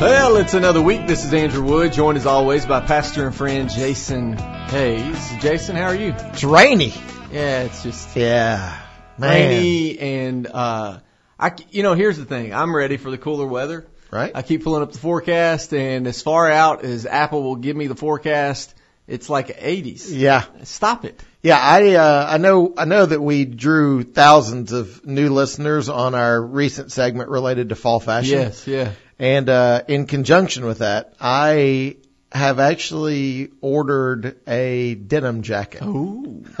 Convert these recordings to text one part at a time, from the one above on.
Well, it's another week. This is Andrew Wood, joined as always by pastor and friend Jason Hayes. Jason, how are you? It's rainy. Yeah, it's just Yeah. Man. rainy and uh I you know, here's the thing. I'm ready for the cooler weather. Right? I keep pulling up the forecast and as far out as Apple will give me the forecast, it's like 80s. yeah. Stop it. Yeah, I uh, I know I know that we drew thousands of new listeners on our recent segment related to fall fashion. Yes, yeah. And uh, in conjunction with that, I have actually ordered a denim jacket. Ooh.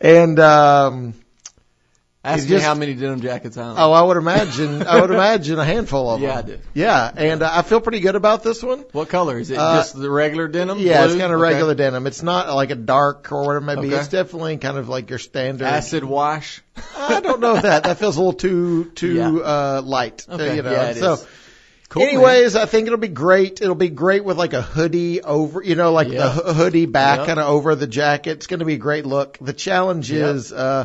and um Ask You me how many denim jackets I own. oh, I would imagine I would imagine a handful of Yeah, I do. Yeah, and uh, I feel pretty good about this one. What color? Is it Uh, just the regular denim? Yeah, it's kind of Okay. regular denim. It's not like a dark or whatever it may be. Okay. It's definitely kind of like your standard. Acid wash. I don't know that that feels a little too too Yeah. uh light. Okay, You know. yeah, it so is. Cool, man. anyways, I think it'll be great. It'll be great with like a hoodie over, you know, like Yeah. the hoodie back Yeah. kind of over the jacket. It's going to be a great look. The challenge Yeah. is uh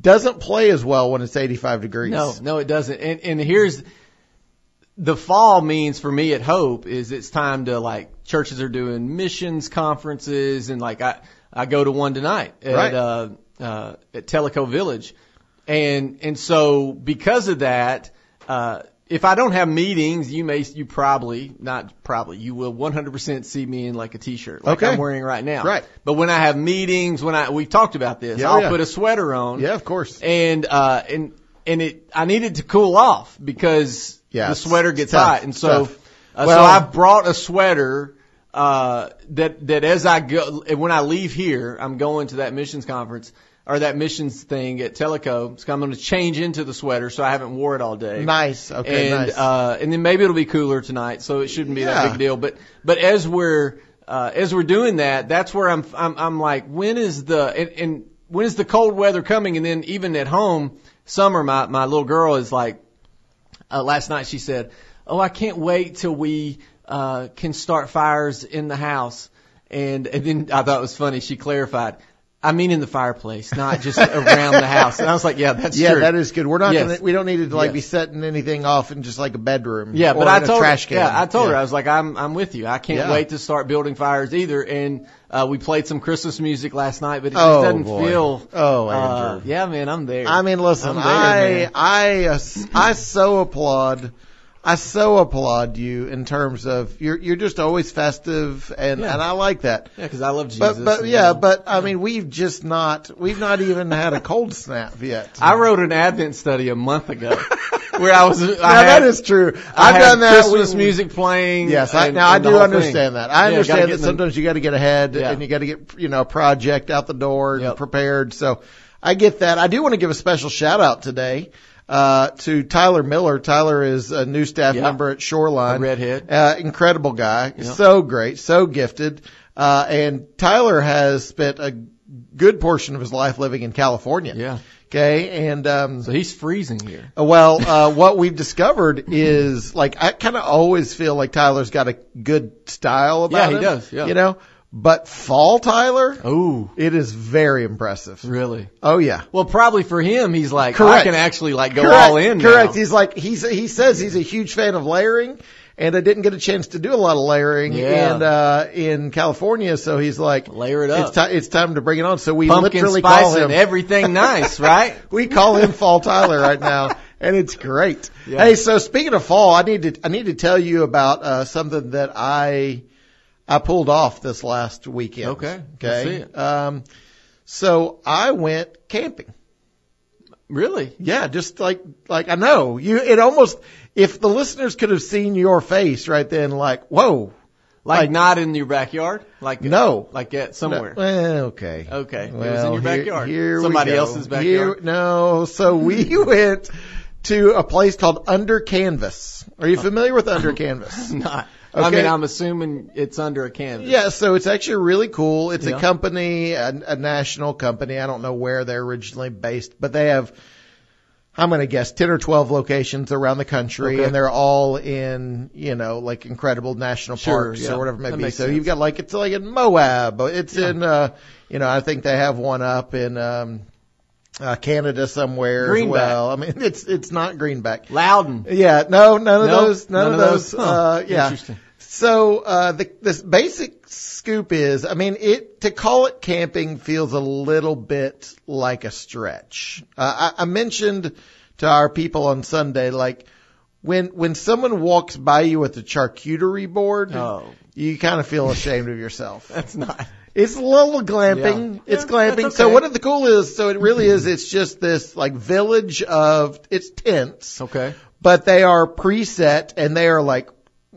doesn't play as well when it's 85 degrees. No, no, it doesn't. And, and here's the fall means for me at Hope is it's time to like churches are doing missions conferences and like I I go to one tonight at Right. uh, uh, at Tellico Village, and and so because of that. Uh, if I don't have meetings, you may, you probably, not probably, you will 100% see me in like a t-shirt, like Okay. I'm wearing right now. Right. But when I have meetings, when I, we've talked about this, Yeah, I'll yeah. put a sweater on Yeah, of course. and uh and and it I needed to cool off because Yeah, the sweater gets tough. hot, and so uh, Well- so I brought a sweater uh that that as I go when I leave here, I'm going to that missions conference or that missions thing at Tellico. So I'm going to change into the sweater, so I haven't wore it all day. Nice. Okay, and nice. uh, and then maybe it'll be cooler tonight, so it shouldn't be that Yeah. big deal. But but as we're uh, as we're doing that, that's where I'm I'm I'm like, when is the and, and when is the cold weather coming? And then even at home, summer, my my little girl is like, uh, last night she said, "Oh, I can't wait till we uh, can start fires in the house." And and then I thought it was funny. She clarified. I mean in the fireplace, not just around the house. And I was like, yeah, that's yeah, true. that is good. We're not Yes. gonna, we don't need to like Yes. be setting anything off in just like a bedroom. Yeah, or but I told trash can. yeah, I told her I was like, I'm I'm with you. I can't Yeah. wait to start building fires either. And uh, we played some Christmas music last night, but it just Oh, doesn't boy. feel. Oh, uh, Andrew. yeah, man, I'm there. I mean, listen, there, I, man. I, uh, I so applaud, I so applaud you in terms of you're, you're just always festive and, Yeah. and I like that. yeah, because I love Jesus. But, but and, yeah, uh, but I mean, we've just not, we've not even had a cold snap yet. I wrote an Advent study a month ago where I was. I now had, that is true. I've done that. Christmas We- music playing. Yes, I, and- now I and do whole thing. understand that. I understand that in the- sometimes you got to get ahead and you got to get you know a project out the door and Yep. prepared. So I get that. I do want to give a special shout out today uh, to Tyler Miller. Tyler is a new staff Yeah. member at Shoreline. A redhead. Uh, incredible guy. So great. So gifted. Uh, and Tyler has spent a good portion of his life living in California. Yeah. Okay. And, um, So he's freezing here. uh, Well, uh, what we've discovered is like I kind of always feel like Tyler's got a good style about Yeah, he him, does, yeah. You know, but fall Tyler, Oh, it is very impressive. really? Oh yeah, Well, probably for him, he's like, I Correct. can actually like go correct. all in. now. Correct. He's like he's he says he's a huge fan of layering. And I didn't get a chance to do a lot of layering Yeah. in uh, in California, so he's like, Layer it up. It's, ti it's time to bring it on. So we Pumpkin literally call him and everything nice, right? we call him Fall Tyler right now, and it's great. Yeah. Hey, so speaking of fall, I need to I need to tell you about uh, something that I I pulled off this last weekend. Okay, okay. Um, so I went camping. Really? Yeah, just like like I know you. It almost if the listeners could have seen your face right then, like whoa, Like, Like- not in your backyard? Like No. like at somewhere. Eh, okay. Okay. It was in your here- backyard. Here, we Somebody else's backyard. Here- no. So we went to a place called Under Canvas. Are you familiar with Under Canvas? Not. I mean, I'm assuming it's under a canvas. Yeah, so it's actually really cool. It's Yeah. a company, a, a national company. I don't know where they're originally based, but they have, I'm going to guess, 10 or 12 locations around the country, Okay. and they're all in, you know, like incredible national Sure, parks yeah. or whatever it may That be. So sense. you've got like, it's like in Moab, it's Yeah. in, uh, you know, I think they have one up in, um, uh, Canada somewhere Greenback. as well. I mean, it's it's not Greenback. Loudon. Yeah, no, none of No, those, none, of those. Uh, yeah. Interesting. So uh, the this basic scoop is, I mean, it to call it camping feels a little bit like a stretch. Uh, I, I mentioned to our people on Sunday, like when when someone walks by you with a charcuterie board, Oh. you kind of feel ashamed of yourself. That's not. It's a little glamping. Yeah. It's Yeah, glamping. that's So okay. what the cool is, so it really is, it's just this like village of, it's tents Okay. but they are preset and they are like,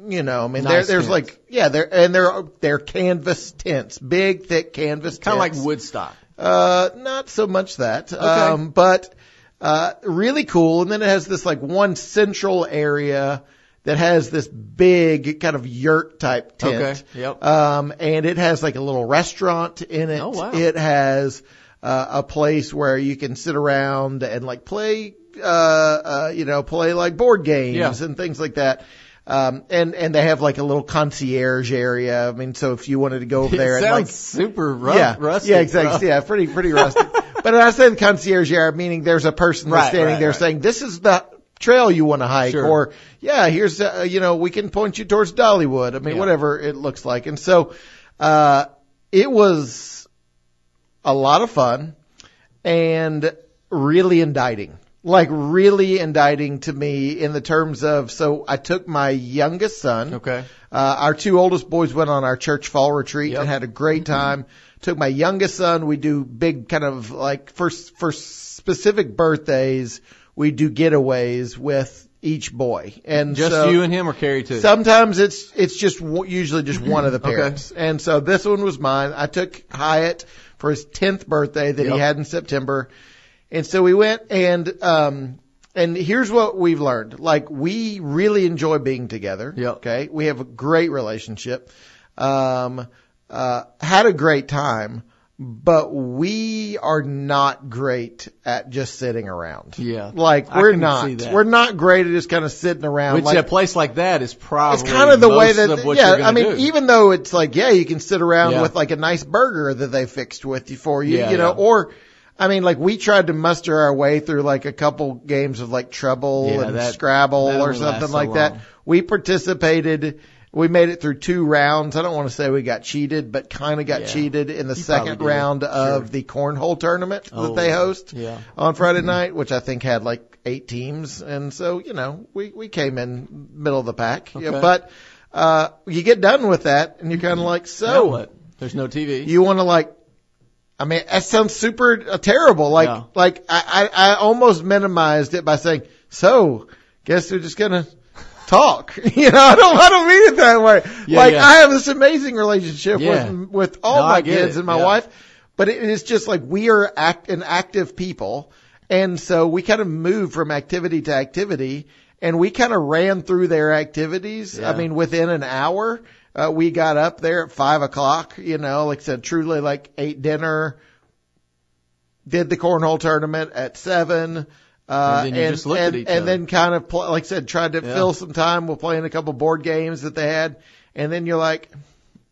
you know, I mean, there, Nice there's tents. like, yeah, they're, and they're, they're canvas tents, big, thick canvas Kind of like. Woodstock. Uh, not so much that, um, but, uh, really cool. And then it has this like one central area that has this big kind of yurt type tent. Okay. Yep. Um, and it has like a little restaurant in it. Oh, wow. It has uh, a place where you can sit around and like play, uh, uh, you know, play like board games Yeah. and things like that. Um, and, and they have like a little concierge area. I mean, so if you wanted to go over there it and sounds like, super rough, yeah, rustic. yeah, exactly. rough. Yeah, pretty, pretty rustic. but when I said concierge area, meaning there's a person that's Right, standing right, there right. saying, this is the trail you want to hike Sure. or yeah, here's, uh, you know, we can point you towards Dollywood. I mean, Yeah. whatever it looks like. And so, uh, it was a lot of fun and really indicting. Like really indicting to me in the terms of, so I took my youngest son. Okay. Uh, our two oldest boys went on our church fall retreat Yep. and had a great time. Took my youngest son. We do big kind of like for, for specific birthdays, we do getaways with each boy. And Just so, you and him or Carrie too? Sometimes it's it's just w- usually just one of the Okay. parents, and so this one was mine. I took Hyatt for his tenth birthday that he had in September, and so we went and um and here's what we've learned: like we really enjoy being together. Yep. Okay, we have a great relationship. Um, uh, had a great time. But we are not great at just sitting around. Yeah. Like we're not. We're not great at just kind of sitting around. Which like, a place like that is probably it's kind of the way that, yeah, I mean, do. even though it's like, yeah, you can sit around Yeah. with like a nice burger that they fixed with you for you, Yeah, you know, yeah. or, I mean, like we tried to muster our way through like a couple games of like Trouble Yeah, and that- Scrabble or something like that. We participated. We made it through two rounds. I don't want to say we got cheated, but kind of got Yeah. cheated in the You second round of Sure. the cornhole tournament Oh, that they host yeah. on Friday night, which I think had like eight teams. And so, you know, we, we came in middle of the pack. Yeah, but, uh, you get done with that and you're kind of like, so what? There's no TV. you want to like, I mean, that sounds super uh, terrible. Like, Yeah. like I, I, I almost minimized it by saying, so guess we're just going to talk. you know, I don't, I don't mean it that way. Yeah, like yeah. I have this amazing relationship Yeah. with, with all No, my kids it. and my wife, but it is just like we are act, an active people. And so we kind of move from activity to activity and we kind of ran through their activities. I mean, within an hour, uh, we got up there at five o'clock, you know, like I said, truly like ate dinner, did the cornhole tournament at seven. Uh, And then you just looked at and, and other. then kind of, pl- like I said, tried to Yeah. fill some time with playing a couple board games that they had. And then you're like,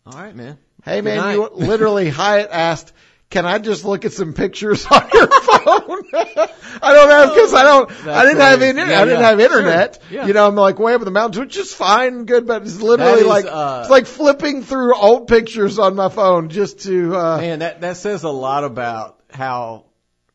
All right, man. Hey Good man, night. you literally Hyatt asked, "Can I just look at some pictures on your phone?" I don't have because I don't. I didn't have internet. Yeah, I didn't yeah. have internet. Sure. Yeah. You know, I'm like way up in the mountains, which is fine, and good, but it's literally is, like uh, it's like flipping through old pictures on my phone just to. uh Man, that that says a lot about how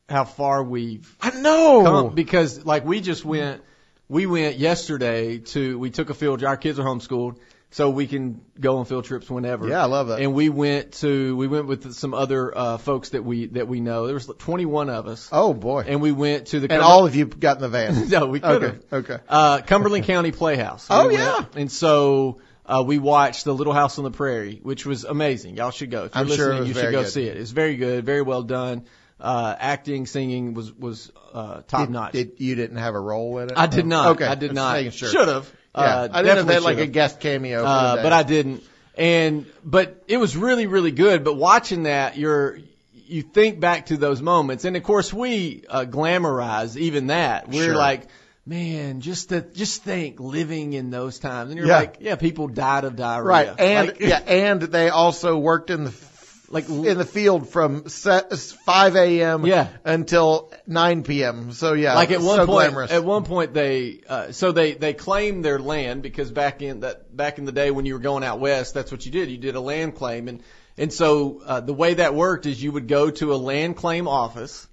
how far we've I know. come because like we just went we went yesterday to we took a field trip our kids are homeschooled so we can go on field trips whenever. Yeah, I love that. And we went to we went with some other uh folks that we that we know. There was 21 of us. oh boy, and, we went to the and all of you got in the van. No, we could okay, have. okay. Uh, Cumberland County Playhouse. Oh, We yeah. And so, uh, we watched The Little House on the Prairie, which was amazing. Y'all should go. If you're I'm sure listening, it was you should go good. see it. It's very good, very well done. Uh, acting, singing was, was, uh, top Did, notch. did you didn't have a role in it? I did not. Okay, I did not. Sure. Should have. Yeah, Uh, I didn't know if they definitely had like a guest cameo. Uh, but I didn't. And, but it was really, really good. But watching that, you're, you think back to those moments. And of course we, uh, glamorize even that. We're Sure. like, man, just to, just think living in those times. And you're Yeah. like, yeah, people died of diarrhea. Right, and Like- yeah, and they also worked in the like in the field from 5 a.m. Yeah. until 9 p.m. So yeah, like at one so point glamorous. at one point they uh, so they they claimed their land because back in that back in the day when you were going out west that's what you did you did a land claim and and so uh, the way that worked is you would go to a land claim office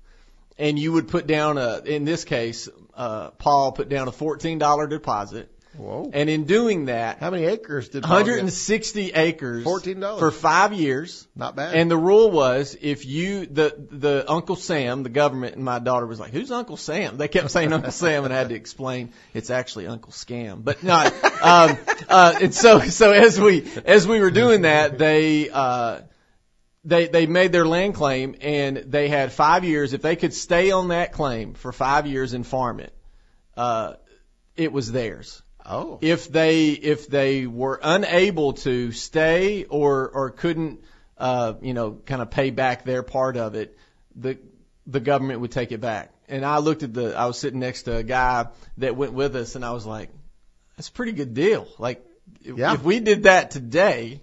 and you would put down a in this case uh, Paul put down a fourteen dollar deposit Whoa. and in doing that How many acres did Paul get? 160 acres $14. for five years Not bad. and the rule was if you the the Uncle Sam, the government, and my daughter was like, "Who's Uncle Sam?" They kept saying Uncle Sam, and I had to explain it's actually Uncle Scam. But not um, uh, and so so as we as we were doing that, they uh, they they made their land claim, and they had five years. If they could stay on that claim for five years and farm it, uh, it was theirs oh, if they if they were unable to stay or or couldn't uh you know kind of pay back their part of it the the government would take it back. And i looked at the i was sitting next to a guy that went with us and i was like that's a pretty good deal. Like if, Yeah. if we did that today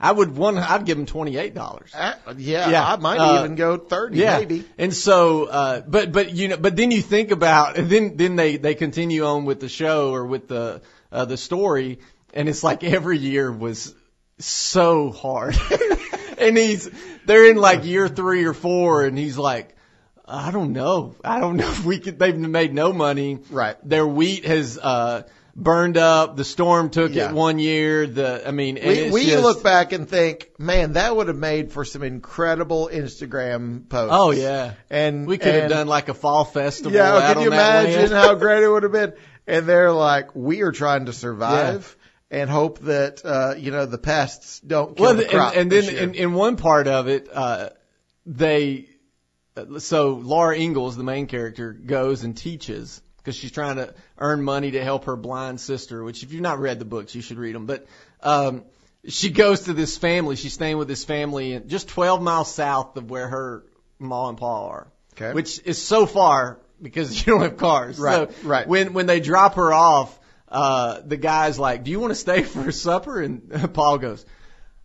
i would one i'd give him twenty eight dollars Uh, yeah, Yeah. I might Uh, even go 30 yeah. maybe. And so, uh, but, but, you know, but then you think about, and then, then they, they continue on with the show or with the, uh, the story. And it's like every year was so hard. and he's, they're in like year three or four and he's like, I don't know. I don't know if we could, they've made no money. Right. Their wheat has, uh, burned up. The storm took Yeah. it one year. The, I mean, and We, it's we just- look back and think, man, that would have made for some incredible Instagram posts. Oh yeah. And We could have done like a fall festival. Yeah, out can you imagine how great it would have been? And they're like, we are trying to survive and hope that uh, you know the pests don't kill well, the and, crop. and this then in, in one part of it, uh, they, so Laura Ingalls, the main character, goes and teaches because she's trying to earn money to help her blind sister. Which, if you've not read the books, you should read them. But um, she goes to this family. She's staying with this family just 12 miles south of where her ma and pa are, Okay. which is so far because you don't have cars. Right, So right. When when they drop her off, uh, the guy's like, "Do you want to stay for supper?" And Paul goes,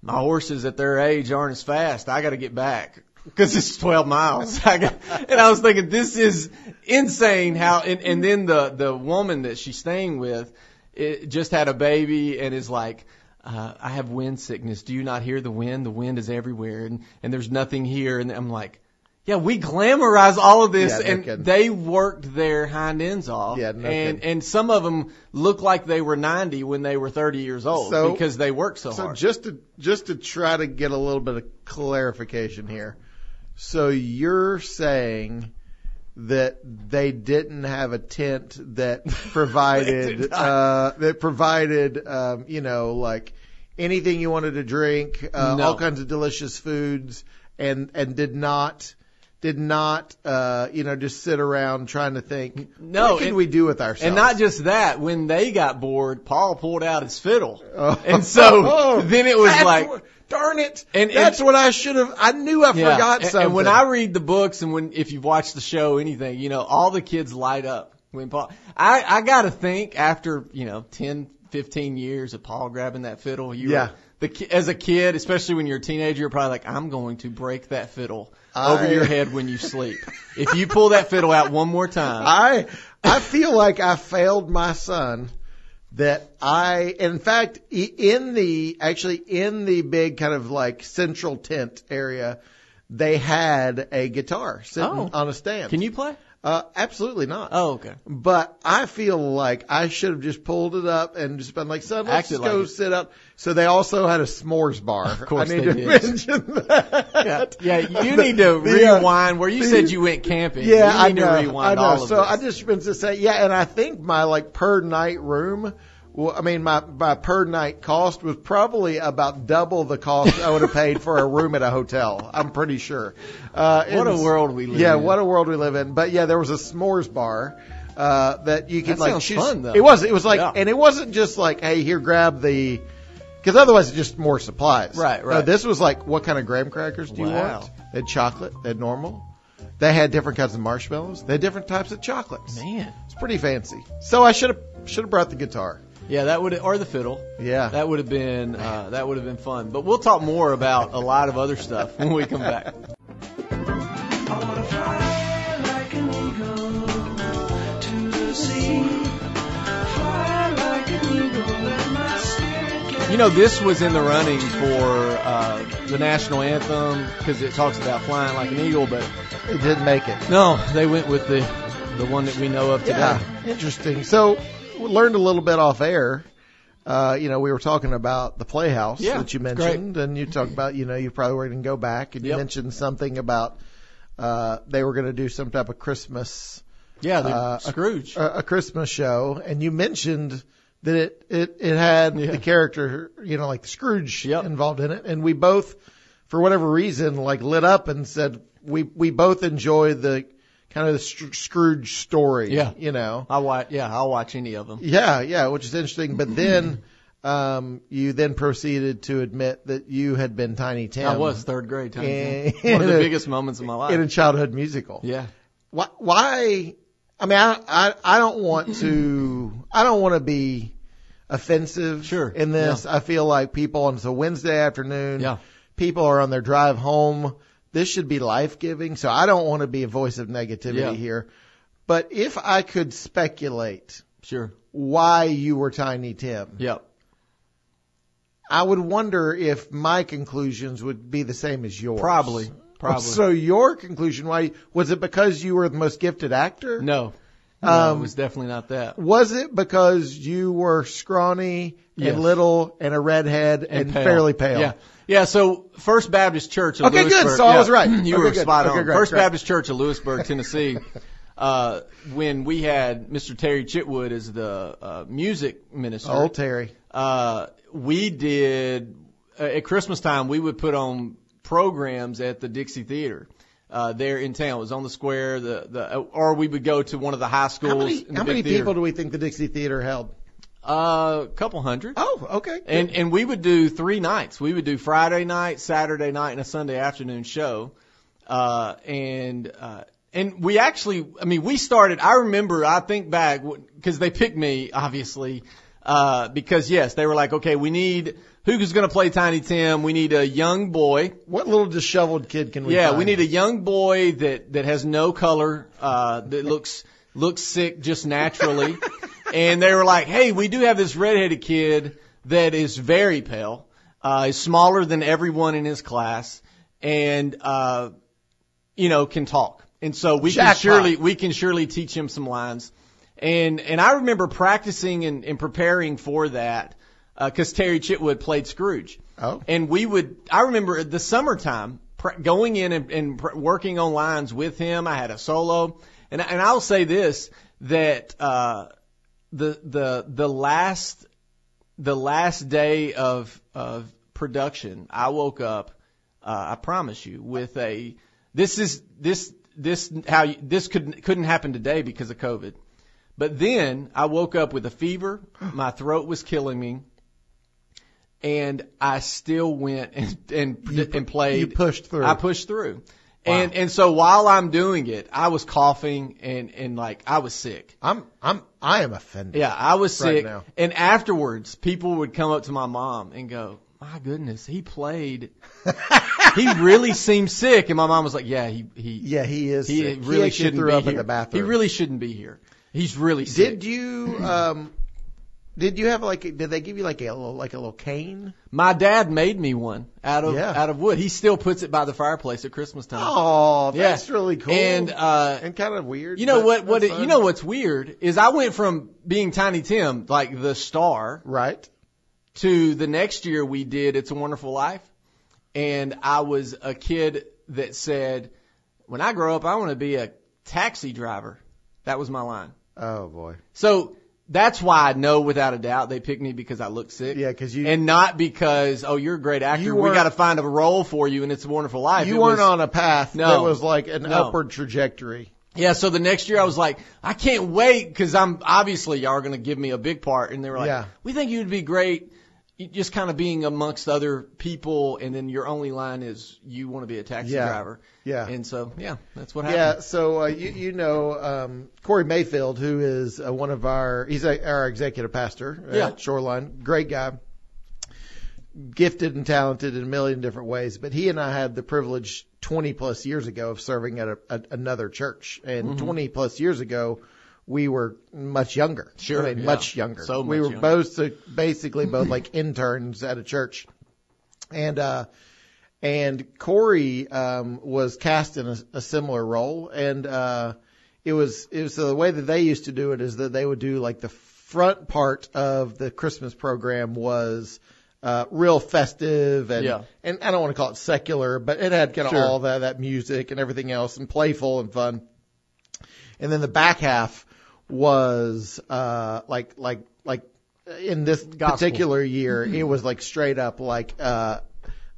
"My horses at their age aren't as fast. I got to get back." Because it's 12 miles. And I was thinking, this is insane how, and, and then the, the woman that she's staying with, it just had a baby and is like, uh, I have wind sickness. Do you not hear the wind? The wind is everywhere and, and there's nothing here. And I'm like, yeah, we glamorize all of this Yeah, no and kidding. they worked their hind ends off. Yeah, no and, kidding. and some of them look like they were 90 when they were 30 years old So- because they worked so, so hard. So just to just to try to get a little bit of clarification here. So you're saying that they didn't have a tent that provided uh, that provided um, you know like anything you wanted to drink, uh, No. all kinds of delicious foods, and and did not did not uh, you know just sit around trying to think No, what can and- we do with ourselves And not just that, when they got bored, Paul pulled out his fiddle. Oh. And so then it was That's like, darn it. And- that's what I should have. I knew I yeah. forgot and, something. and when I read the books and when, if you've watched the show, anything, you know, all the kids light up when Paul, I, I gotta think after, you know, 10, 15 years of Paul grabbing that fiddle, you Yeah. were, the, as a kid, especially when you're a teenager, you're probably like, I'm going to break that fiddle over your head when you sleep. if you pull that fiddle out one more time, I I feel like I failed my son. That I, in fact, in the actually in the big kind of like central tent area, they had a guitar sitting Oh. on a stand. can you play? Uh, absolutely not. Oh, okay. But I feel like I should have just pulled it up and just been like, son, let's Acted just go like it. sit up. So they also had a s'mores bar. Of course I need they to did. mention that. Yeah, yeah, you need to The, uh, rewind where you the- said you went camping. Yeah, you I need know. to rewind I know. all of so this. I just meant to say, yeah, and I think my like per night room. Well, I mean, my my per night cost was probably about double the cost I would have paid for a room at a hotel. I'm pretty sure. Uh, What a world we live Yeah, in. what a world we live in. But yeah, there was a s'mores bar. Uh, that you could That like choose. fun, though. It was. It was like, Yeah. and it wasn't just like, hey, here, grab the, because otherwise it's just more supplies. Right, No, right. this was like, what kind of graham crackers do you want? They had chocolate. They had normal. They had different kinds of marshmallows. They had different types of chocolates. Man, It's pretty fancy. So I should have should have brought the guitar. Yeah, that would or the fiddle. Yeah. That would have been uh, that would have been fun. But we'll talk more about a lot of other stuff when we come back. I wanna fly like an eagle to the sea. Fly like an eagle, let my spirit get You know, this was in the running for uh, the national anthem because it talks about flying like an eagle, but It didn't make it. no, they went with the the one that we know of today. Yeah, interesting. So learned a little bit off air. Uh, you know, we were talking about the Playhouse Yeah, that you mentioned, and you talked about, you know, you probably were going to go back, and you mentioned something about uh, they were going to do some type of Christmas, Yeah, the Uh, Scrooge. a, a Christmas show, and you mentioned that it it, it had Yeah. the character, you know, like the Scrooge Yep. involved in it, and we both, for whatever reason, like lit up and said we we both enjoy the kind of the Scrooge story, Yeah. you know. I watch. Yeah, I'll watch any of them. Yeah, yeah, which is interesting. But then um, you then proceeded to admit that you had been Tiny Tim. I was third grade. Tiny Tim. One of the a- biggest moments of my life. in a childhood musical. yeah. Why? why I mean, I, I I don't want to. I don't want to be offensive. Sure, In this, I feel like people on it's a Wednesday afternoon. Yeah. People are on their drive home. This should be life giving. So I don't want to be a voice of negativity Yeah. here. But if I could speculate Sure. why you were Tiny Tim, Yep. I would wonder if my conclusions would be the same as yours. Probably. Probably. So your conclusion, why was it because you were the most gifted actor? no. No, Um, it was definitely not that. Was it because you were scrawny Yes. and little and a redhead and, pale. fairly pale? Yeah. Yeah, so First Baptist Church of Okay, good. Lewisburg. So I was right. You Okay, were good. spot Okay, on. great, First great. Baptist Church of Lewisburg, Tennessee. uh, when we had Mr. Terry Chitwood as the uh, music minister, Old Terry. uh, we did uh, at Christmas time. We would put on programs at the Dixie Theater. Uh, there in town, it was on the square. The the or we would go to one of the high schools. How many, how many people do we think the Dixie Theater held? Uh, a couple hundred. Oh, okay. And and we would do three nights. We would do Friday night, Saturday night, and a Sunday afternoon show. Uh, and uh, and we actually, I mean, we started. I remember. I think back because they picked me, obviously, uh, because yes, they were like, okay, we need who's going to play Tiny Tim. We need a young boy. what little disheveled kid can we Yeah, find? we need a young boy that that has no color, uh, that looks looks sick just naturally. and they were like, "Hey, we do have this redheaded kid that is very pale, uh, is smaller than everyone in his class, and uh, you know can talk. And so we Jackpot. can surely we can surely teach him some lines. And and I remember practicing and, and preparing for that because Terry Chitwood played Scrooge. Oh. And we would, I remember the summertime pr- going in and, and pr- working on lines with him. I had a solo, and and I'll say this that uh, the the the last the last day of of production, I woke up. Uh, I promise you, with a this is this this how you, this could couldn't happen today because of COVID. But then I woke up with a fever. My throat was killing me and I still went and and, You and played. you pushed through. I pushed through. Wow. And and so while I'm doing it, I was coughing and and like I was sick. I'm I'm I am offended. Yeah, I was Right sick. now. And afterwards, people would come up to my mom and go, "My goodness, he played. he really seemed sick." And my mom was like, "Yeah, he he Yeah, he is. he sick. really actually shouldn't be up here. in the bathroom. He really shouldn't be here. He's really sick." Did you um did you have like did they give you like a little like a little cane? My dad made me one out of Yeah. out of wood. He still puts it by the fireplace at Christmas time. Oh, Yeah. that's really cool. And uh and kind of weird. you know what what it, you know what's weird is I went from being Tiny Tim, like the star, right? to the next year we did It's a Wonderful Life. And I was a kid that said, When I grow up I want to be a taxi driver. That was my line. Oh boy. So that's why I know without a doubt they picked me because I look sick. Yeah, because you- and not because oh you're a great actor. We got to find a role for you, and it's a wonderful life. You It weren't was- on a path No. that was like an No. upward trajectory. Yeah, so the next year I was like, I can't wait because I'm obviously y'all are to give me a big part, and they were like, Yeah. we think you'd be great just kind of being amongst other people, and then your only line is you want to be a taxi Yeah. driver. Yeah. And so, yeah, that's what Yeah, so uh, you you know um, Corey Mayfield, who is uh, one of our he's a, our executive pastor Yeah. at Shoreline, great guy, gifted and talented in a million different ways. But he and I had the privilege 20 plus years ago of serving at a, a, another church, and Mm-hmm. 20 plus years ago. We were much younger. Sure, I mean, yeah. much younger. So we were younger. both uh, basically both like interns at a church, and uh, and Corey um, was cast in a, a similar role, and uh, it was it was the way that they used to do it is that they would do like the front part of the Christmas program was uh, real festive and Yeah. and I don't want to call it secular, but it had kind of Sure. all that that music and everything else and playful and fun, and then the back half was uh, like like like in this Gospel. particular year, it was like straight up like uh,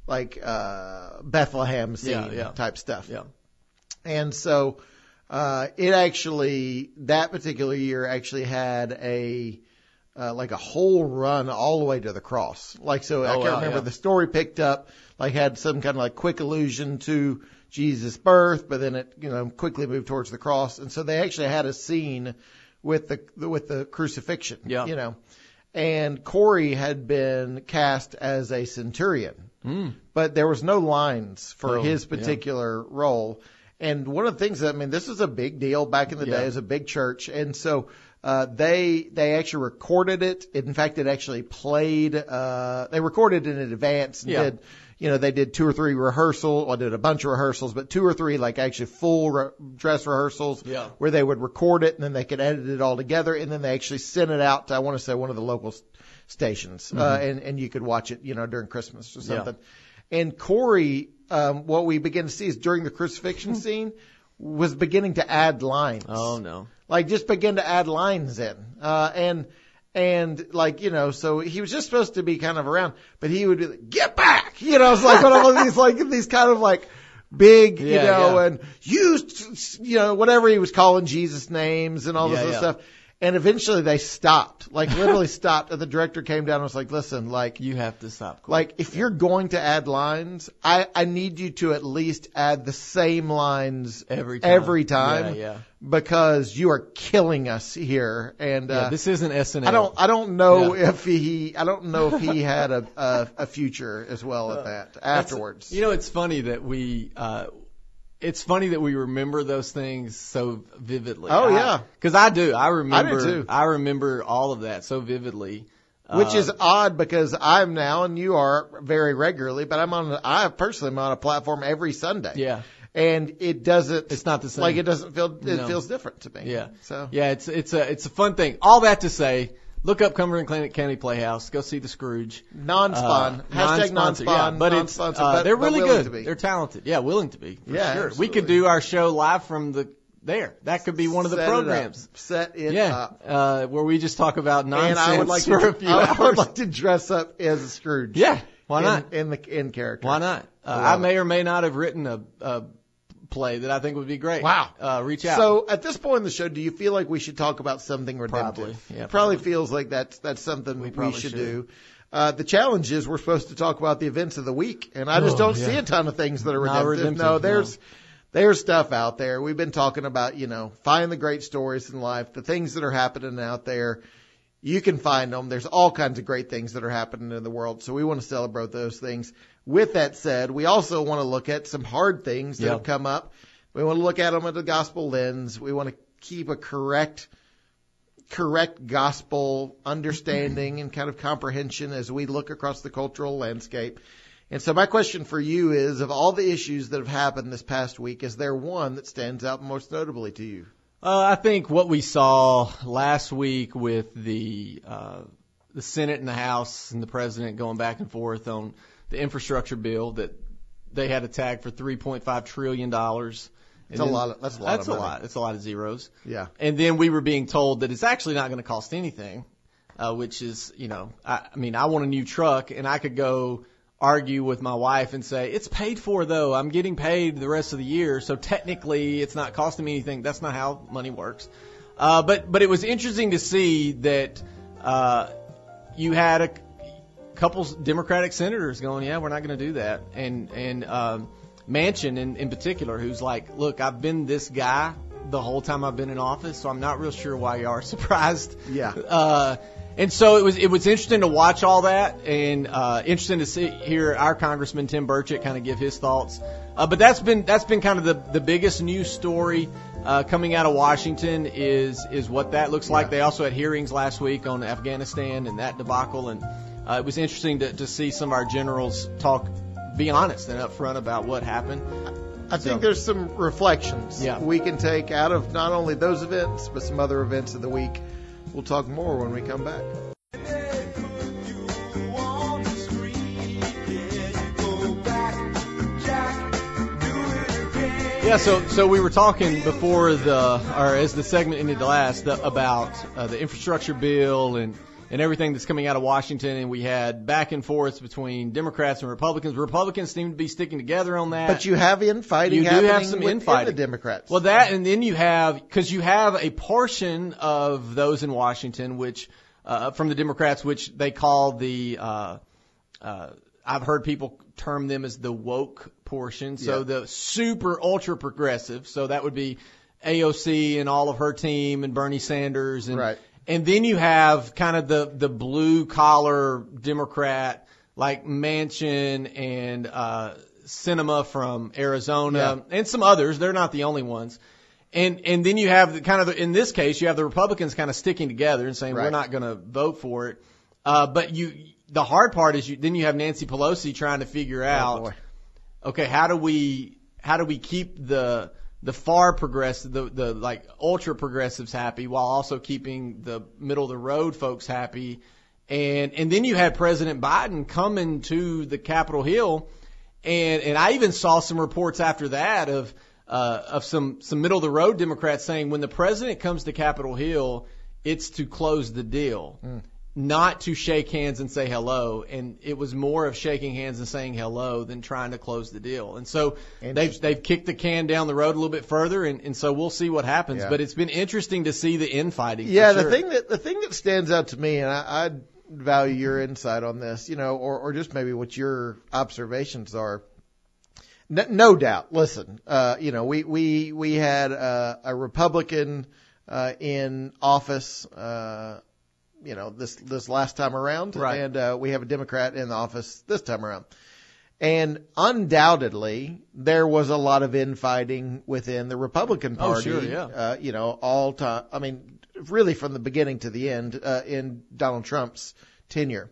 like uh, Bethlehem scene Yeah, yeah. type stuff. Yeah. And so uh, it actually that particular year actually had a uh, like a whole run all the way to the cross. Like so, I Oh, can't wow, remember yeah. the story picked up like had some kind of like quick allusion to Jesus' birth, but then it you know quickly moved towards the cross. And so they actually had a scene with the with the crucifixion. Yeah. You know, and Corey had been cast as a centurion Mm. but there was no lines for Oh, his yeah. particular role. And one of the things that I mean, this was a big deal back in the Yeah. day. It was a big church, and so uh, they they actually recorded it. In fact, it actually played. Uh, they recorded it in advance and Yeah. did. You know, they did two or three rehearsals. Well, did a bunch of rehearsals, but two or three like actually full re- dress rehearsals Yeah. where they would record it and then they could edit it all together and then they actually sent it out to I want to say one of the local stations uh, and and you could watch it you know during Christmas or Mm-hmm. Yeah. something. And Corey, um, what we begin to see is during the crucifixion scene was beginning to add lines Oh no. like just begin to add lines in uh and and like you know so he was just supposed to be kind of around but he would be like, get back you know it's like one of these like these kind of like big you know yeah. and you you know whatever he was calling jesus names and all this Yeah, other yeah. stuff and eventually they stopped like literally stopped and the director came down and was like listen like You have to stop. Like if you're going to add lines, I I need you to at least add the same lines Every time. every time, Yeah, yeah. because you are killing us here. And yeah, uh, this isn't SNL. I don't I don't know Yeah. if he I don't know if he had a a, a future as well at that afterwards. You know, it's funny that we. Uh, it's funny that we remember those things so vividly. Oh, yeah. because I do. I remember. too. I remember all of that so vividly. which Uh, is odd because I'm now and you are very regularly, but I'm on I personally am on a platform every Sunday. yeah, And it doesn't It's not the same. like it doesn't feel it No. feels different to me. yeah, So yeah. It's it's a it's a fun thing. All that to say, look up Cumberland Clinic County Playhouse. Go see the Scrooge. non-spawn. Uh, Hashtag non-sponsor, non-spawn. yeah, but it's uh, but- they're really good. They're talented. Yeah, willing to be. For Yeah, sure. We could do our show live from the there. That could be one of the Set it programs. Set it Yeah, up. uh, for we just talk about nonsense And I would like for to, a few I hours. would like to dress up as a Scrooge. yeah, why not? In the in character. Why not? Uh, I I may or may not have written a, a play that I think would be great. Wow. Uh, reach out. So at this point in the show, do you feel like we should talk about something redemptive? Probably, yeah, Probably, probably. feels like that's that's something we, probably should, should. do. Uh, the challenge is we're supposed to talk about the events of the week, and I just Oh, don't yeah. see a ton of things that are Not redemptive. redemptive, no, no. there's there's stuff out there. We've been talking about, you know, find the great stories in life, the things that are happening out there. You can find them. There's all kinds of great things that are happening in the world. So we want to celebrate those things. With that said, we also want to look at some hard things that Yeah. have come up. We want to look at them with the gospel lens. We want to keep a correct, correct gospel understanding and kind of comprehension as we look across the cultural landscape. And so my question for you is, of all the issues that have happened this past week, is there one that stands out most notably to you? Uh, I think what we saw last week with the uh, the Senate and the House and the President going back and forth on the infrastructure bill that they had a tag for 3.5 trillion dollars. It's a lot of- that's a lot That's of a lot. It's a lot of zeros. Yeah. And then we were being told that it's actually not going to cost anything, uh, which is, you know, I, I mean, I want a new truck and I could go argue with my wife and say, it's paid for though. I'm getting paid the rest of the year. So technically it's not costing me anything. That's not how money works. Uh, but, but it was interesting to see that, uh, you had a couple Democratic senators going, yeah, we're not going to do that, and and um, Manchin in, in particular, who's like, look, I've been this guy the whole time I've been in office, so I'm not real sure why you are surprised. Yeah. Uh, and so it was it was interesting to watch all that, and uh, interesting to see hear our Congressman Tim Burchett kind of give his thoughts. Uh, but that's been that's been kind of the the biggest news story uh, coming out of Washington is is what that looks like. Yeah. They also had hearings last week on Afghanistan and that debacle, and uh, it was interesting to, to see some of our generals talk, be honest and upfront about what happened. I think So- there's some reflections Yeah. we can take out of not only those events, but some other events of the week. We'll talk more when we come back. Yeah, so so we were talking before the or as the segment ended last the, about uh, the infrastructure bill and and everything that's coming out of Washington, and we had back and forth between Democrats and Republicans. Republicans seem to be sticking together on that. But you have infighting You do have some infighting. the Democrats. Well, that and then you have because you have a portion of those in Washington, which uh, from the Democrats, which they call the. Uh, uh, I've heard people term them as the woke portion, so Yeah. the super ultra progressive. So that would be AOC and all of her team and Bernie Sanders and Right. And then you have kind of the the blue collar Democrat like Manchin and uh, Sinema from Arizona and some others. They're not the only ones. And and then you have the kind of the, in this case you have the Republicans kind of sticking together and saying we're not going to vote for it. Uh, but you the hard part is you then you have Nancy Pelosi trying to figure out Oh, boy. okay, how do we how do we keep the the far progressive the the like ultra progressives happy while also keeping the middle of the road folks happy. And and then you had President Biden coming to the Capitol Hill and and I even saw some reports after that of uh, of some some middle of the road Democrats saying when the president comes to Capitol Hill it's to close the deal not to shake hands and say hello. And it was more of shaking hands and saying hello than trying to close the deal. And so they've they've kicked the can down the road a little bit further, and, and so we'll see what happens. Yeah. But it's been interesting to see the infighting. Yeah, the thing that the thing that stands out to me, and I, I'd value your insight on this, you know, or or just maybe what your observations are. No, no doubt. Listen, uh, you know, we we we had uh, a Republican uh, in office, uh, you know, this this last time around, Right. and uh, we have a Democrat in the office this time around. And undoubtedly, there was a lot of infighting within the Republican Party. Oh, Party. sure, yeah. Uh, you know, all time. I mean, really from the beginning to the end uh, in Donald Trump's tenure.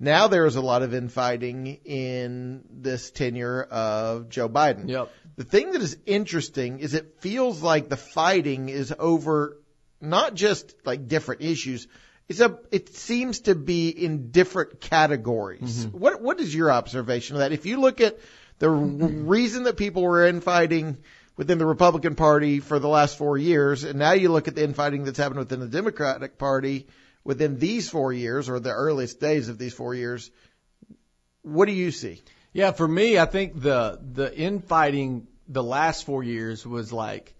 Now there is a lot of infighting in this tenure of Joe Biden. Yep. The thing that is interesting is it feels like the fighting is over not just like different issues. It's a, it seems to be in different categories. Mm-hmm. What, what is your observation of that? If you look at the reason that people were infighting within the Republican Party for the last four years, and now you look at the infighting that's happened within the Democratic Party within these four years or the earliest days of these four years, what do you see? Yeah, for me, I think the the infighting the last four years was like,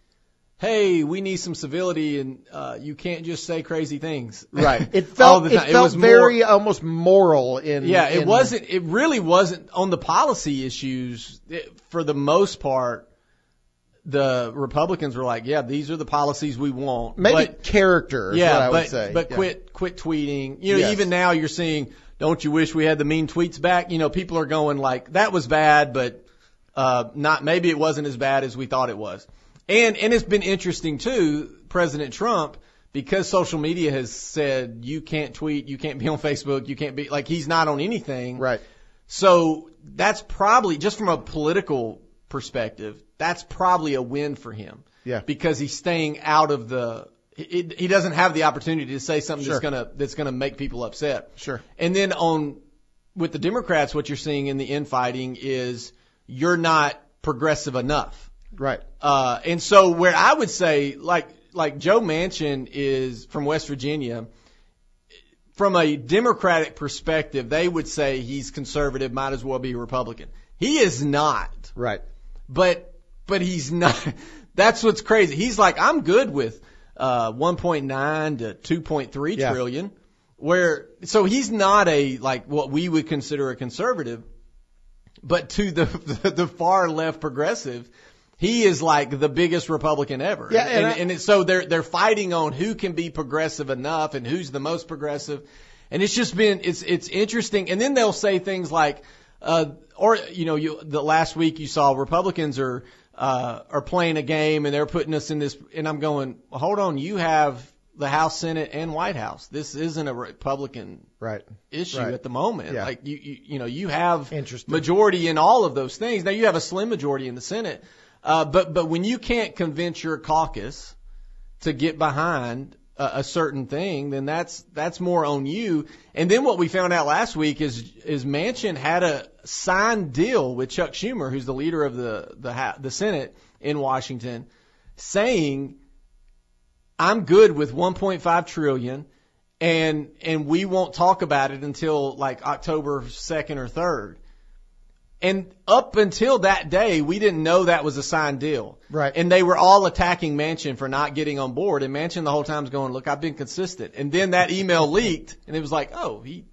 hey, we need some civility, and uh, you can't just say crazy things. Right. It felt it felt was more- very almost moral in Yeah, it in- wasn't. It really wasn't on the policy issues. It, for the most part, the Republicans were like, "Yeah, these are the policies we want." maybe but, character is yeah, what I but would say. but Yeah. quit quit tweeting. You know, Yes. even now you're seeing, "Don't you wish we had the mean tweets back?" You know, people are going like, "That was bad, but uh, not maybe it wasn't as bad as we thought it was." And and it's been interesting too, President Trump. Because social media has said you can't tweet, you can't be on Facebook, you can't be like he's not on anything. Right. So that's probably just from a political perspective, that's probably a win for him. Yeah. Because he's staying out of the. He, doesn't have the opportunity to say something Sure. that's gonna that's gonna make people upset. Sure. And then on with the Democrats, what you're seeing in the infighting is you're not progressive enough. Right. Uh, and so where I would say, like, like Joe Manchin is from West Virginia, from a Democratic perspective, they would say he's conservative, might as well be Republican. He is not, Right. but, but he's not, that's what's crazy. He's like, I'm good with, uh, 1.9 to 2.3 Yeah. trillion. where so he's not a like what we would consider a conservative, but to the the, the far left progressive, he is like the biggest Republican ever. Yeah, and and, I- and it, so they're they're fighting on who can be progressive enough and who's the most progressive, and it's just been it's it's interesting. And then they'll say things like, uh, or you know, you the last week you saw Republicans are uh, are playing a game and they're putting us in this, and I'm going, hold on, you have the House, Senate, and White House. This isn't a Republican Right. issue Right. at the moment. Yeah. Like you, you, you know, you have majority in all of those things. Now you have a slim majority in the Senate, uh, but but when you can't convince your caucus to get behind a, a certain thing, then that's that's more on you. And then what we found out last week is is Manchin had a signed deal with Chuck Schumer, who's the leader of the the the Senate in Washington, saying I'm good with 1.5 trillion and and we won't talk about it until like October 2nd or 3rd. And up until that day, we didn't know that was a signed deal. Right. And they were all attacking Manchin for not getting on board. And Manchin the whole time is going, look, I've been consistent. And then that email leaked and it was like, oh, he,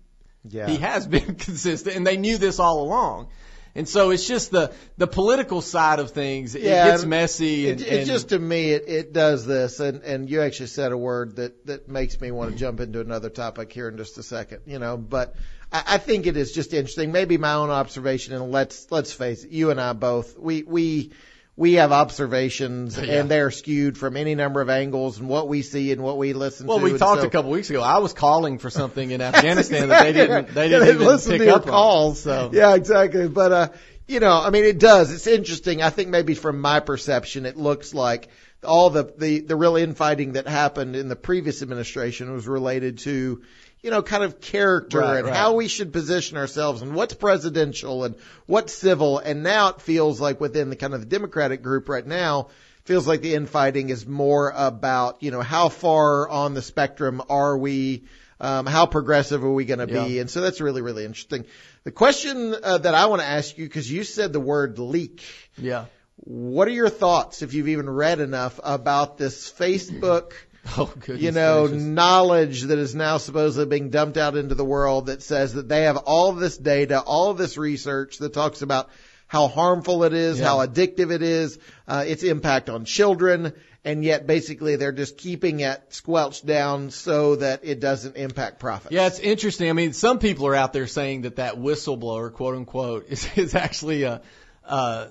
Yeah. he has been consistent and they knew this all along. And so it's just the, the political side of things. It Yeah, gets messy and, It, it and just to me, it, it does this, and and you actually said a word that that makes me want to jump into another topic here in just a second, you know. But I, I think it is just interesting. Maybe my own observation, and let's let's face it, you and I both, we we we have observations, Yeah. and they're skewed from any number of angles, and what we see and what we listen Well, to. Well, we talked so- a couple weeks ago. I was calling for something in Afghanistan that they didn't they didn't even listen pick to your up calls. on. So Yeah, exactly. But uh, you know, I mean, it does. It's interesting. I think maybe from my perception, it looks like all the the the real infighting that happened in the previous administration was related to. You know, kind of character Right, and right. how we should position ourselves and what's presidential and what's civil. And now it feels like within the kind of the Democratic group right now, feels like the infighting is more about, you know, how far on the spectrum are we? Um, how progressive are we going to be? Yeah. And so that's really, really interesting. The question uh, that I want to ask you, because you said the word leak, yeah. what are your thoughts, if you've even read enough, about this Facebook, Oh goodness. you know, gracious. knowledge that is now supposedly being dumped out into the world that says that they have all this data, all of this research that talks about how harmful it is, Yeah. how addictive it is, uh, its impact on children, and yet basically they're just keeping it squelched down so that it doesn't impact profits. Yeah, it's interesting. I mean, some people are out there saying that that whistleblower, quote unquote, is, is actually a, uh,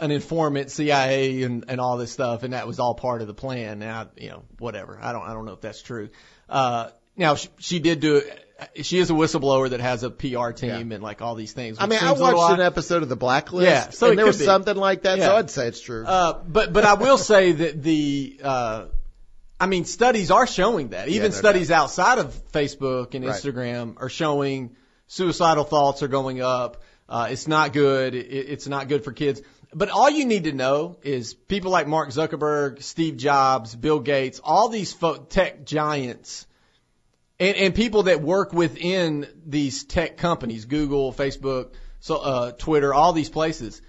an informant, CIA, and, and all this stuff, and that was all part of the plan. Now, you know, whatever. I don't, I don't know if that's true. Uh, now she, she did do it. She is a whistleblower that has a PR team and like all these things. I mean, I seems a little watched an episode of The Blacklist, Yeah, so and there was be. something like that, so I'd say it's true. Uh, but but I will say that the uh, I mean studies are showing that even no studies outside of Facebook and Right. Instagram are showing suicidal thoughts are going up. Uh, it's not good. It, it's not good for kids. But all you need to know is people like Mark Zuckerberg, Steve Jobs, Bill Gates, all these tech giants, and, and people that work within these tech companies, Google, Facebook, so uh, Twitter, all these places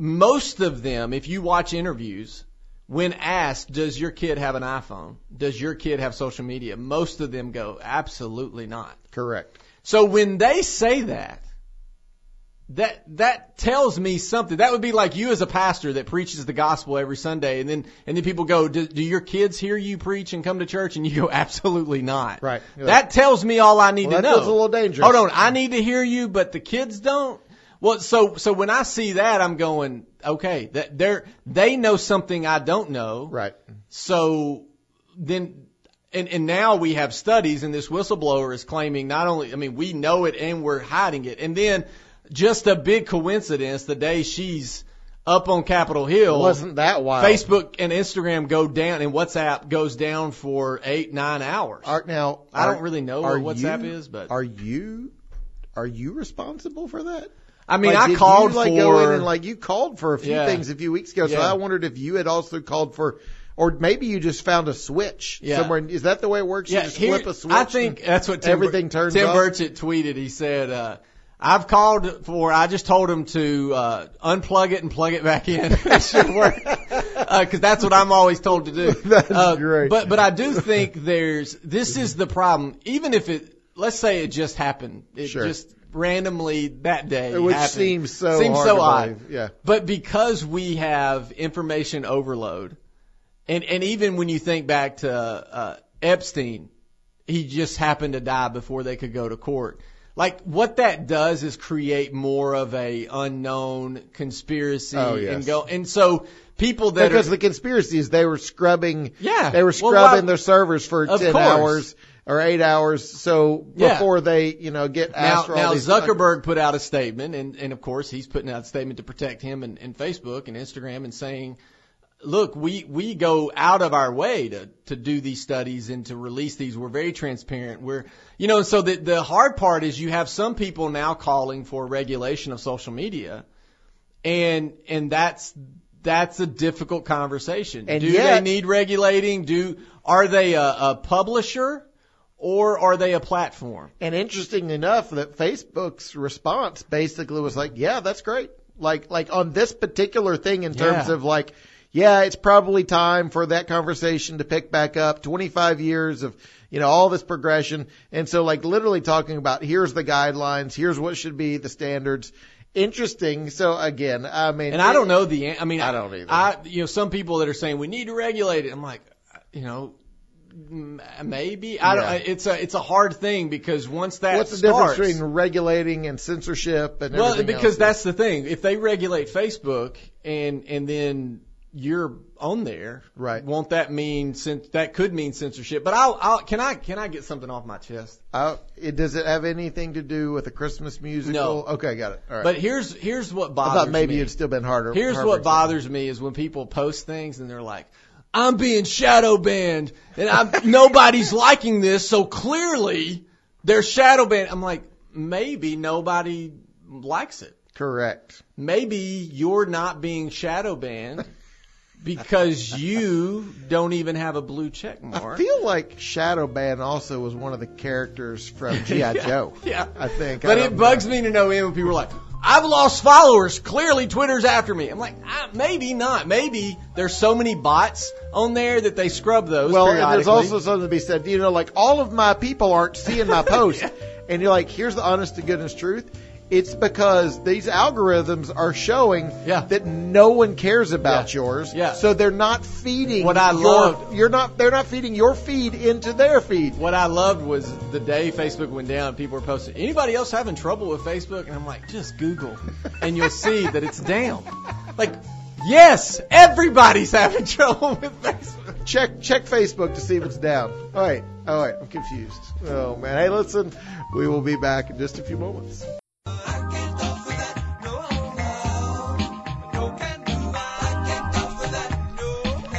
most of them, if you watch interviews, when asked, does your kid have an iPhone? Does your kid have social media? Most of them go, absolutely not. Correct. So when they say that, that, that tells me something. That would be like you as a pastor that preaches the gospel every Sunday and then, and then people go, do, do your kids hear you preach and come to church? And you go, absolutely not. Right. Yeah. That tells me all I need Well, to that know. feels a little dangerous. Hold on. I need to hear you, but the kids don't. Well, so so when I see that, I'm going, okay, that they're they know something I don't know. Right. So then, and and now we have studies, and this whistleblower is claiming not only, I mean, we know it and we're hiding it, and then just a big coincidence, the day she's up on Capitol Hill, It wasn't that wild. Facebook and Instagram go down, and WhatsApp goes down for eight nine hours. Are, now, I are- don't really know what WhatsApp you- is, but are you are you responsible for that? I mean, Like, I called you, like for go in and like you called for a few Yeah. things a few weeks ago. So Yeah. I wondered if you had also called for, or maybe you just found a switch Yeah. somewhere. Is that the way it works? Yeah, you just here- flip a switch. I think that's what Tim, everything turns Tim? Burchett tweeted. He said, uh, "I've called for. I just told him to uh, unplug it and plug it back in. it should work because that's what I'm always told to do. That's Uh, great. But but I do think there's this is the problem. Even if it let's say it just happened. It Sure. just randomly that day. Which happened. seems so seems so odd. believe. Yeah. But because we have information overload, and and even when you think back to uh, Epstein, he just happened to die before they could go to court. Like what that does is create more of a unknown conspiracy Oh, yes. and go and so people that Because are the conspiracies, they were scrubbing. Yeah. They were Well, scrubbing why- their servers for ten course. hours or eight hours. So Yeah. before they, you know, get Now, asked for all now Zuckerberg put out a statement, and, and of course he's putting out a statement to protect him and, and Facebook and Instagram, and saying, "Look, we we go out of our way to to do these studies and to release these. We're very transparent. We're you know, so the the hard part is you have some people now calling for regulation of social media, and and that's that's a difficult conversation. And do yet- they need regulating? Do are they a, a publisher or are they a platform? And interesting enough that Facebook's response basically was like, yeah, that's great. Like, like on this particular thing in terms Yeah. of like, yeah, it's probably time for that conversation to pick back up. 25 years of, you know, all this progression. And so like literally talking about here's the guidelines, here's what should be the standards. Interesting. So again, I mean, And I don't know the. I mean, I don't either. I you know some people that are saying we need to regulate it. I'm like, you know, maybe I Yeah. don't. It's a it's a hard thing because once that What's the starts, difference between regulating and censorship and well, because else? that's the thing. If they regulate Facebook and and then you're on there, Right. Won't that mean cen- that could mean censorship? But I'll, I'll can I can I get something off my chest? Uh, it, does it have anything to do with a Christmas musical? No. Okay, got it. All right. But here's here's what I bothers thought maybe me. it'd still been harder. Here's harder what bothers me is when people post things and they're like, I'm being shadow banned and I'm, nobody's liking this, so clearly they're shadow banned. I'm like, maybe nobody likes it. Correct. Maybe you're not being shadow banned because you don't even have a blue check mark. I feel like Shadow Shadowban also was one of the characters from G.I. Yeah, Joe. Yeah. I think. But I it bugs know. me to no end when people are like, I've lost followers. Clearly Twitter's after me. I'm like, ah, maybe not. Maybe there's so many bots on there that they scrub those. Well, and there's also something to be said. You know, like all of my people aren't seeing my post, and you're like, here's the honest to goodness truth. It's because these algorithms are showing Yeah. that no one cares about Yeah. yours. Yeah. So they're not feeding What I your, loved- you're not they're not feeding your feed into their feed. What I loved was the day Facebook went down, people were posting, anybody else having trouble with Facebook? And I'm like, just Google and you'll see that it's down. Like, yes, everybody's having trouble with Facebook. check check Facebook to see if it's down. All right, all right, I'm confused. Oh man, hey, listen, we will be back in just a few moments.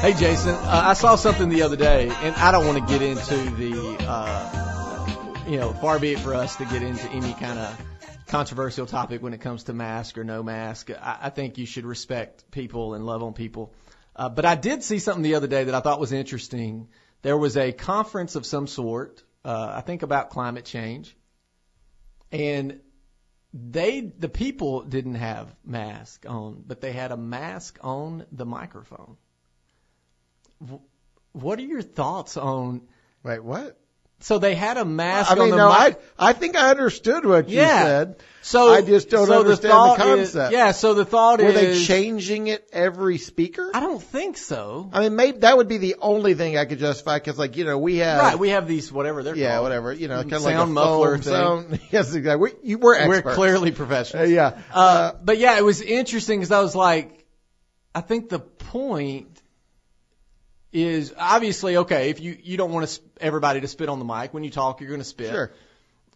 Hey, Jason, uh, I saw something the other day, and I don't want to get into the, uh, you know, far be it for us to get into any kind of controversial topic when it comes to mask or no mask. I, I think you should respect people and love on people. Uh, but I did see something the other day that I thought was interesting. There was a conference of some sort, uh, I think about climate change, and they the people didn't have mask on, but they had a mask on the microphone. What are your thoughts on? Wait, what? So they had a mask I on mean, the no, mic. I I think I understood what you Yeah. said. So I just don't so understand the is- concept. yeah, so the thought Were is were they changing it every speaker? I don't think so. I mean, maybe that would be the only thing I could justify because, like, you know, we have right, we have these whatever they're yeah, called. whatever, you know, kind of like a Sound muffler thing. sound. yes, exactly. We, you, we're We're experts. clearly Uh, professionals. yeah. Uh, but yeah, it was interesting because I was like, I think the point is obviously okay. If you you don't want to, everybody to spit on the mic when you talk, you're going to spit. Sure.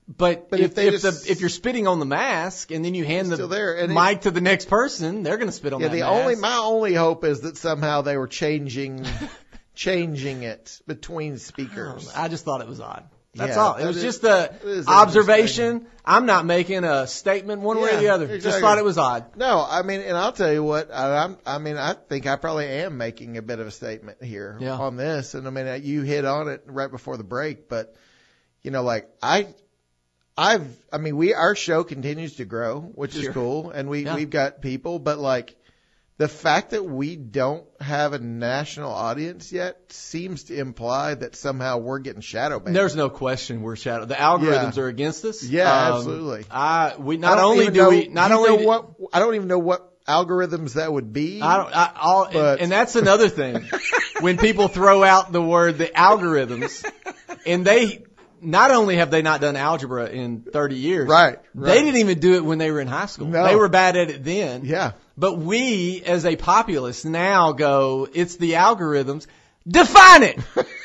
But, But if, if they if, just- the, if you're spitting on the mask and then you hand the still there, and mic to the next person, they're going to spit on Yeah, the mask. only my only hope is that somehow they were changing changing it between speakers. I just thought it was odd. That's Yeah, all. It that was is- just is observation. I'm not making a statement one way or the other. Just thought it was odd. No, I mean, and I'll tell you what, I, I'm, I mean, I think I probably am making a bit of a statement here Yeah. on this. And I mean, uh, you hit on it right before the break, but you know, like I, I've, I mean, we, our show continues to grow, which is cool. And we, Yeah. we've got people, but like the fact that we don't have a national audience yet seems to imply that somehow we're getting shadow banned. There's no question we're shadow. The algorithms Yeah. are against us. Yeah, Um, absolutely. I we not don't only do know- we not do only do- what I don't even know what algorithms that would be. I don't. I, all, But- and, and that's another thing. when people throw out the word the algorithms, and they not only have they not done algebra in 30 years, Right, They didn't even do it when they were in high school. No. They were bad at it then. yeah. But we, as a populace, now go, it's the algorithms. Define it.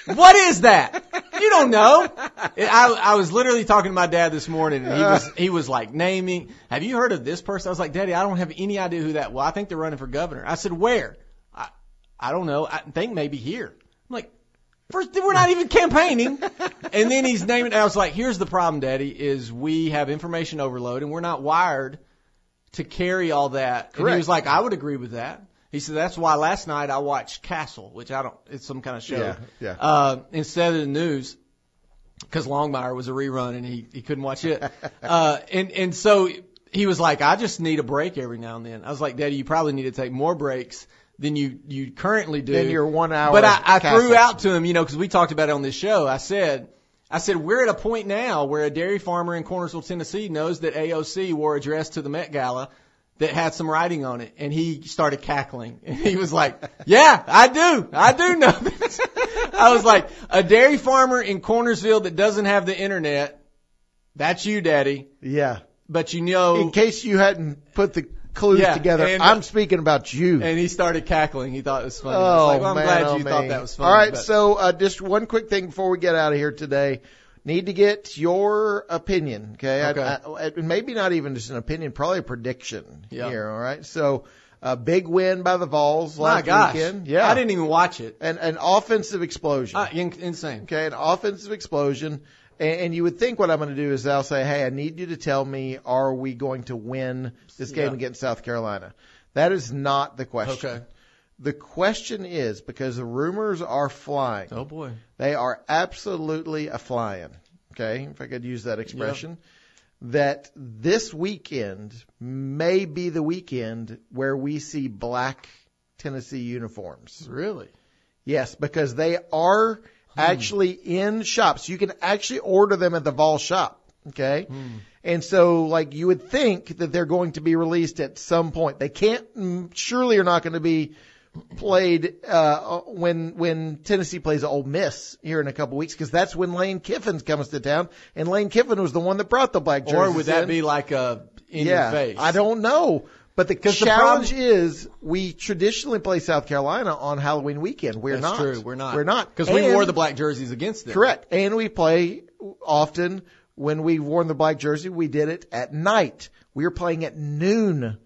what is that? You don't know. I, I was literally talking to my dad this morning, and he was he was like naming. Have you heard of this person? I was like, Daddy, I don't have any idea who that. Well, I think they're running for governor. I said, where? I I don't know. I think maybe here. First we're not even campaigning, and then he's naming. I was like, here's the problem, Daddy, is we have information overload, and we're not wired to carry all that. And he was like, I would agree with that. He said, that's why last night I watched Castle, which I don't, it's some kind of show. Yeah, yeah. Uh, instead of the news, because Longmire was a rerun and he, he couldn't watch it. uh, and, and so he was like, I just need a break every now and then. I was like, Daddy, you probably need to take more breaks than you, you currently do. Then your one hour. But I, I threw out to him, you know, because we talked about it on this show. I said, I said we're at a point now where a dairy farmer in Cornersville, Tennessee, knows that AOC wore a dress to the Met Gala that had some writing on it, and he started cackling. And he was like, "Yeah, I do, I do know this." I was like, "A dairy farmer in Cornersville that doesn't have the internet, that's you, Daddy." Yeah. But you know, In case you hadn't put the clues Yeah, together, and- I'm speaking about you. and he started cackling. He thought it was funny. Oh was like, well, I'm man, glad oh, you thought man. that was funny. All right, but- so uh, just one quick thing before we get out of here today. Need to get your opinion, okay? Okay. I, I, maybe not even just an opinion, probably a prediction Yeah. here. All right, so a big win by the Vols my last gosh, weekend. Yeah, I didn't even watch it. And an offensive explosion. Uh, in, insane. Okay, an offensive explosion. And, and you would think what I'm going to do is I'll say, hey, I need you to tell me, are we going to win this game Yeah. against South Carolina? That is not the question. Okay. The question is because the rumors are flying. Oh boy. They are absolutely a flying. Okay, if I could use that expression. That this weekend may be the weekend where we see black Tennessee uniforms. Really? Yes, because they are actually in shops. You can actually order them at the Vol shop. Okay. And so, like, you would think that they're going to be released at some point. They can't, mm, surely are not going to be played, uh, when, when Tennessee plays Ole Miss here in a couple weeks, because that's when Lane Kiffin comes to town. And Lane Kiffin was the one that brought the black jerseys Or would that in. be like a in yeah, your face? I don't know. But the challenge is we traditionally play South Carolina on Halloween weekend. We're That's not. true. We're not. We're not. Because we wore the black jerseys against them. Correct. And we play often when we've worn the black jersey, we did it at night. We are playing at noon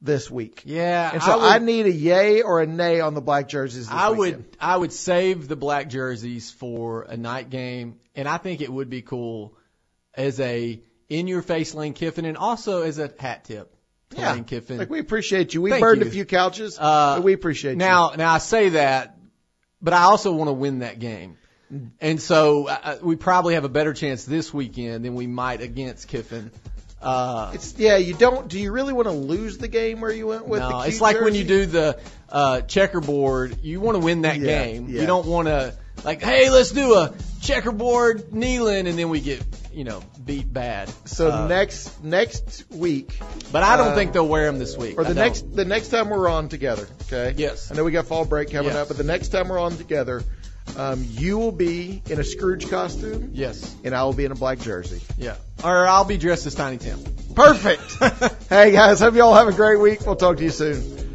this week. Yeah. And so I, I, need a yay or a nay on the black jerseys this I would. I would save the black jerseys for a night game, and I think it would be cool as a in your face Lane Kiffin, and also as a hat tip Yeah. Kiffin. Like we appreciate you. We Thank burned you. a few couches, Uh, we appreciate you. now, now I say that, but I also want to win that game. And so uh, we probably have a better chance this weekend than we might against Kiffin. Uh. It's yeah. You don't. Do you really want to lose the game where you went with the no, it's like when you do the uh, checkerboard. You want to win that Yeah, game. yeah. You don't want to like, hey, let's do a checkerboard kneeling, and then we get you know beat bad. So Uh, next next week, but I don't uh, think they'll wear them this week. or the next the next time we're on together, okay? Yes. I know we got fall break coming Yes. up, but the next time we're on together, um, you will be in a Scrooge costume, Yes. and I will be in a black jersey. Yeah. Or I'll be dressed as Tiny Tim. Perfect. hey guys, hope you all have a great week. We'll talk to you soon.